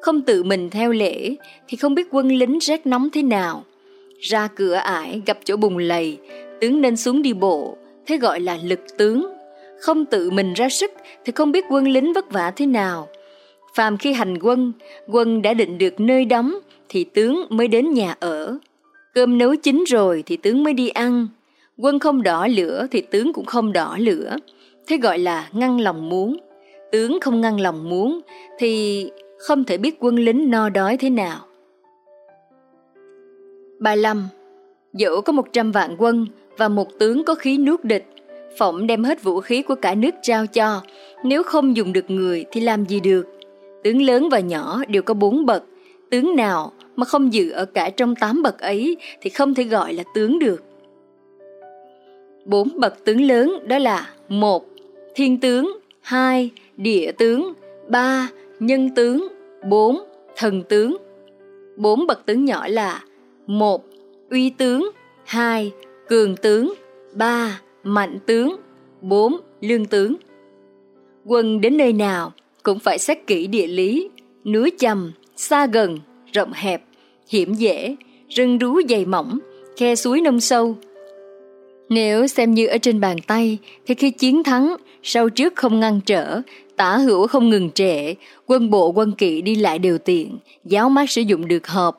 Không tự mình theo lễ thì không biết quân lính rét nóng thế nào. Ra cửa ải gặp chỗ bùng lầy tướng nên xuống đi bộ, thế gọi là lực tướng. Không tự mình ra sức thì không biết quân lính vất vả thế nào. Phàm khi hành quân, quân đã định được nơi đóng thì tướng mới đến nhà ở. Cơm nấu chín rồi thì tướng mới đi ăn. Quân không đỏ lửa thì tướng cũng không đỏ lửa. Thế gọi là ngăn lòng muốn. Tướng không ngăn lòng muốn thì không thể biết quân lính no đói thế nào. 35. Dẫu có 100 vạn quân và một tướng có khí nuốt địch. Phỏng đem hết vũ khí của cả nước trao cho, nếu không dùng được người thì làm gì được. Tướng lớn và nhỏ đều có bốn bậc, tướng nào mà không dự ở cả trong tám bậc ấy thì không thể gọi là tướng được. Bốn bậc tướng lớn đó là một Thiên tướng, hai Địa tướng, ba Nhân tướng, bốn Thần tướng. Bốn bậc tướng nhỏ là một Uy tướng, hai Cường tướng, ba Mạnh tướng, bốn Lương tướng. Quân đến nơi nào cũng phải xét kỹ địa lý, núi chầm, xa gần, rộng hẹp, hiểm dễ, rừng rú dày mỏng, khe suối nông sâu. Nếu xem như ở trên bàn tay, thì khi chiến thắng, sau trước không ngăn trở, tả hữu không ngừng trệ, quân bộ quân kỵ đi lại đều tiện, giáo mát sử dụng được hợp,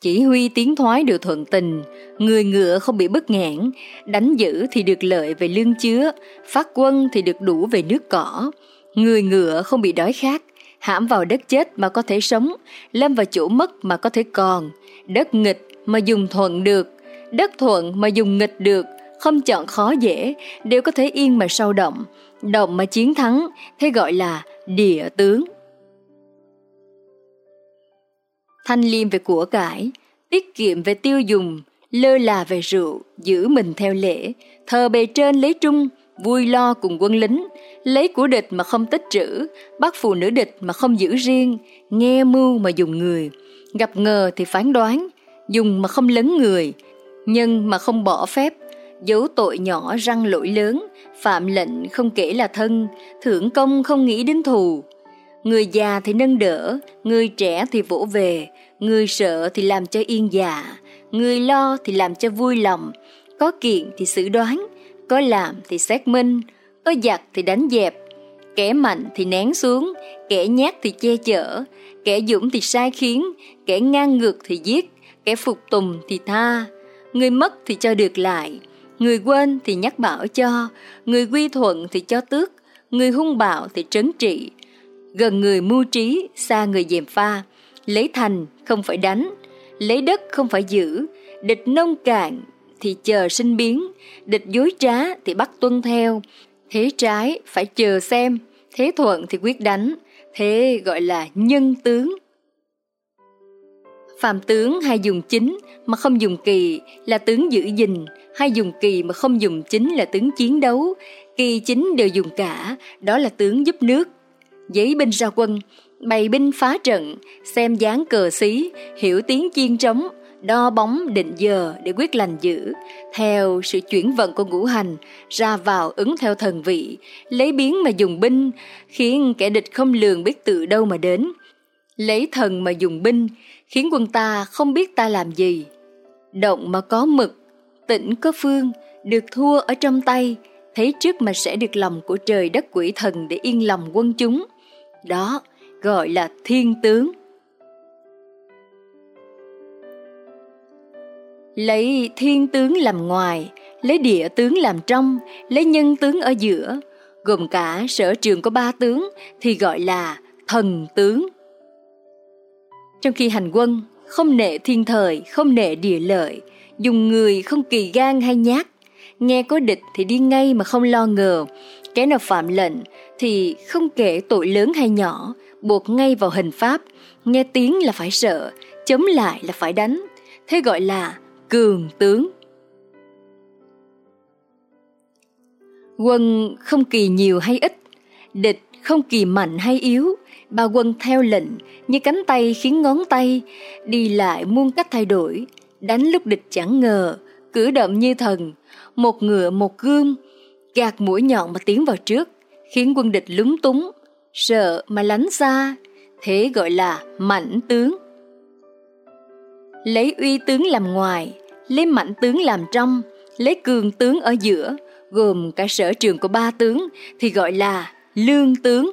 chỉ huy tiến thoái đều thuận tình, người ngựa không bị bất ngãn, đánh giữ thì được lợi về lương chứa, phát quân thì được đủ về nước cỏ, người ngựa không bị đói khát, hãm vào đất chết mà có thể sống, lâm vào chỗ mất mà có thể còn, đất nghịch mà dùng thuận được, đất thuận mà dùng nghịch được, không chọn khó dễ, đều có thể yên mà sâu động, động mà chiến thắng, thế gọi là địa tướng. Thanh liêm về của cải, tiết kiệm về tiêu dùng, lơ là về rượu, giữ mình theo lễ, thờ bề trên lấy trung, vui lo cùng quân lính, lấy của địch mà không tích trữ, bắt phụ nữ địch mà không giữ riêng, nghe mưu mà dùng người, gặp ngờ thì phán đoán, dùng mà không lấn người, nhân mà không bỏ phép, giấu tội nhỏ răng lỗi lớn, phạm lệnh không kể là thân, thưởng công không nghĩ đến thù. Người già thì nâng đỡ, người trẻ thì vỗ về, người sợ thì làm cho yên dạ, người lo thì làm cho vui lòng, có kiện thì xử đoán, có làm thì xét minh, có giặc thì đánh dẹp, kẻ mạnh thì nén xuống, kẻ nhát thì che chở, kẻ dũng thì sai khiến, kẻ ngang ngược thì giết, kẻ phục tùng thì tha, người mất thì cho được lại, người quên thì nhắc bảo cho, người quy thuận thì cho tước, người hung bạo thì trấn trị, gần người mưu trí, xa người dèm pha, lấy thành không phải đánh, lấy đất không phải giữ, địch nông cạn thì chờ sinh biến, địch dối trá thì bắt tuân theo, thế trái phải chờ xem, thế thuận thì quyết đánh, thế gọi là nhân tướng. Phàm tướng hay dùng chính mà không dùng kỳ là tướng giữ gìn, hay dùng kỳ mà không dùng chính là tướng chiến đấu, kỳ chính đều dùng cả, đó là tướng giúp nước. Giấy binh ra quân, bày binh phá trận, xem dáng cờ xí, hiểu tiếng chiên trống, đo bóng định giờ để quyết lành giữ, theo sự chuyển vận của ngũ hành, ra vào ứng theo thần vị, lấy biến mà dùng binh, khiến kẻ địch không lường biết từ đâu mà đến. Lấy thần mà dùng binh, khiến quân ta không biết ta làm gì. Động mà có mực, tĩnh có phương, được thua ở trong tay, thấy trước mà sẽ được lòng của trời đất quỷ thần để yên lòng quân chúng. Đó gọi là thiên tướng. Lấy thiên tướng làm ngoài, lấy địa tướng làm trong, lấy nhân tướng ở giữa, gồm cả sở trường có ba tướng thì gọi là thần tướng. Trong khi hành quân, không nệ thiên thời, không nệ địa lợi, dùng người không kỳ gan hay nhát, nghe có địch thì đi ngay mà không lo ngờ, kẻ nào phạm lệnh thì không kể tội lớn hay nhỏ, buộc ngay vào hình pháp, nghe tiếng là phải sợ, chống lại là phải đánh, thế gọi là cường tướng. Quân không kỳ nhiều hay ít, địch không kỳ mạnh hay yếu, ba quân theo lệnh như cánh tay khiến ngón tay, đi lại muôn cách thay đổi, đánh lúc địch chẳng ngờ, cử động như thần, một ngựa một gương, gạt mũi nhọn mà tiến vào trước, khiến quân địch lúng túng, sợ mà lánh xa, thế gọi là mạnh tướng. Lấy uy tướng làm ngoài, lấy mạnh tướng làm trong, lấy cường tướng ở giữa, gồm cả sở trường của ba tướng thì gọi là lương tướng.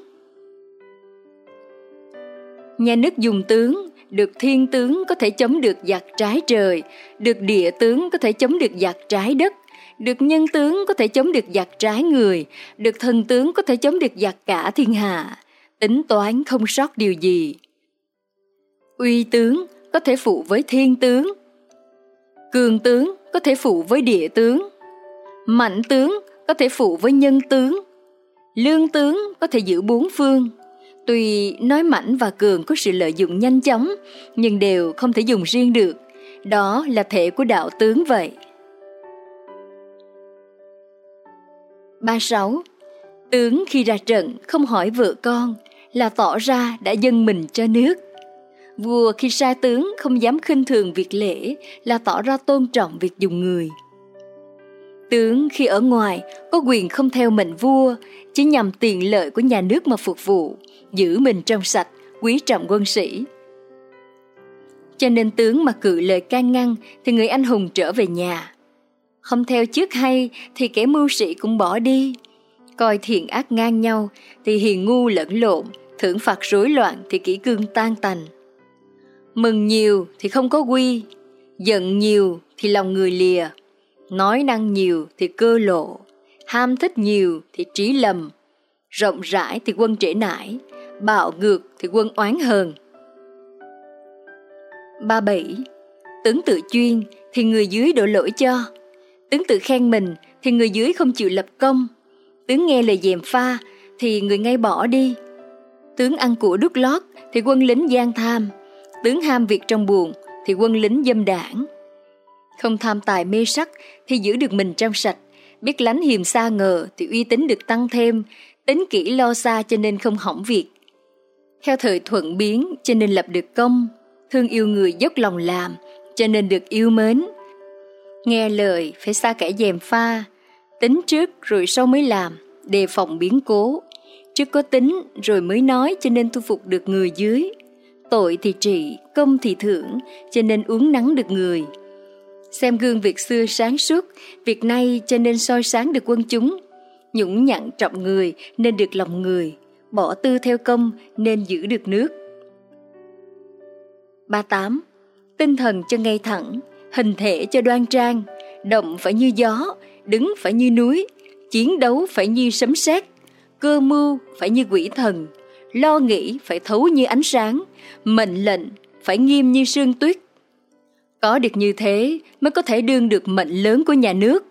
Nhà nước dùng tướng, được thiên tướng có thể chống được giặc trái trời, được địa tướng có thể chống được giặc trái đất, được nhân tướng có thể chống được giặc trái người, được thần tướng có thể chống được giặc cả thiên hạ, tính toán không sót điều gì. Uy tướng có thể phụ với thiên tướng, cường tướng có thể phụ với địa tướng, mạnh tướng có thể phụ với nhân tướng, lương tướng có thể giữ bốn phương. Tuy nói mạnh và cường có sự lợi dụng nhanh chóng, nhưng đều không thể dùng riêng được. Đó là thể của đạo tướng vậy. 36. Tướng khi ra trận không hỏi vợ con là tỏ ra đã dâng mình cho nước. Vua khi sai tướng không dám khinh thường việc lễ là tỏ ra tôn trọng việc dùng người. Tướng khi ở ngoài có quyền không theo mệnh vua, chỉ nhằm tiền lợi của nhà nước mà phục vụ, giữ mình trong sạch, quý trọng quân sĩ. Cho nên tướng mà cự lời can ngăn thì người anh hùng trở về nhà. Không theo trước hay thì kẻ mưu sĩ cũng bỏ đi. Coi thiện ác ngang nhau thì hiền ngu lẫn lộn, thưởng phạt rối loạn thì kỹ cương tan tành. Mừng nhiều thì không có quy, giận nhiều thì lòng người lìa, nói năng nhiều thì cơ lộ, ham thích nhiều thì trí lầm, rộng rãi thì quân trễ nải, bạo ngược thì quân oán hờn. 37. Tướng tự chuyên thì người dưới đổ lỗi cho. Tướng tự khen mình thì người dưới không chịu lập công. Tướng nghe lời dèm pha thì người ngay bỏ đi. Tướng ăn của đút lót thì quân lính gian tham. Tướng ham việc trong buồn thì quân lính dâm đảng. Không tham tài mê sắc thì giữ được mình trong sạch. Biết lánh hiềm xa ngờ thì uy tín được tăng thêm. Tính kỹ lo xa cho nên không hỏng việc. Theo thời thuận biến cho nên lập được công. Thương yêu người dốc lòng làm cho nên được yêu mến. Nghe lời phải xa kẻ dèm pha. Tính trước rồi sau mới làm, đề phòng biến cố. Trước có tính rồi mới nói cho nên thu phục được người dưới. Tội thì trị, công thì thưởng, cho nên uống nắng được người. Xem gương việc xưa sáng suốt, việc nay cho nên soi sáng được quân chúng. Nhũng nhặn trọng người nên được lòng người, bỏ tư theo công nên giữ được nước. 38. Tinh thần cho ngay thẳng, hình thể cho đoan trang, động phải như gió, đứng phải như núi, chiến đấu phải như sấm sét, cơ mưu phải như quỷ thần, lo nghĩ phải thấu như ánh sáng, mệnh lệnh phải nghiêm như sương tuyết. Có được như thế mới có thể đương được mệnh lớn của nhà nước.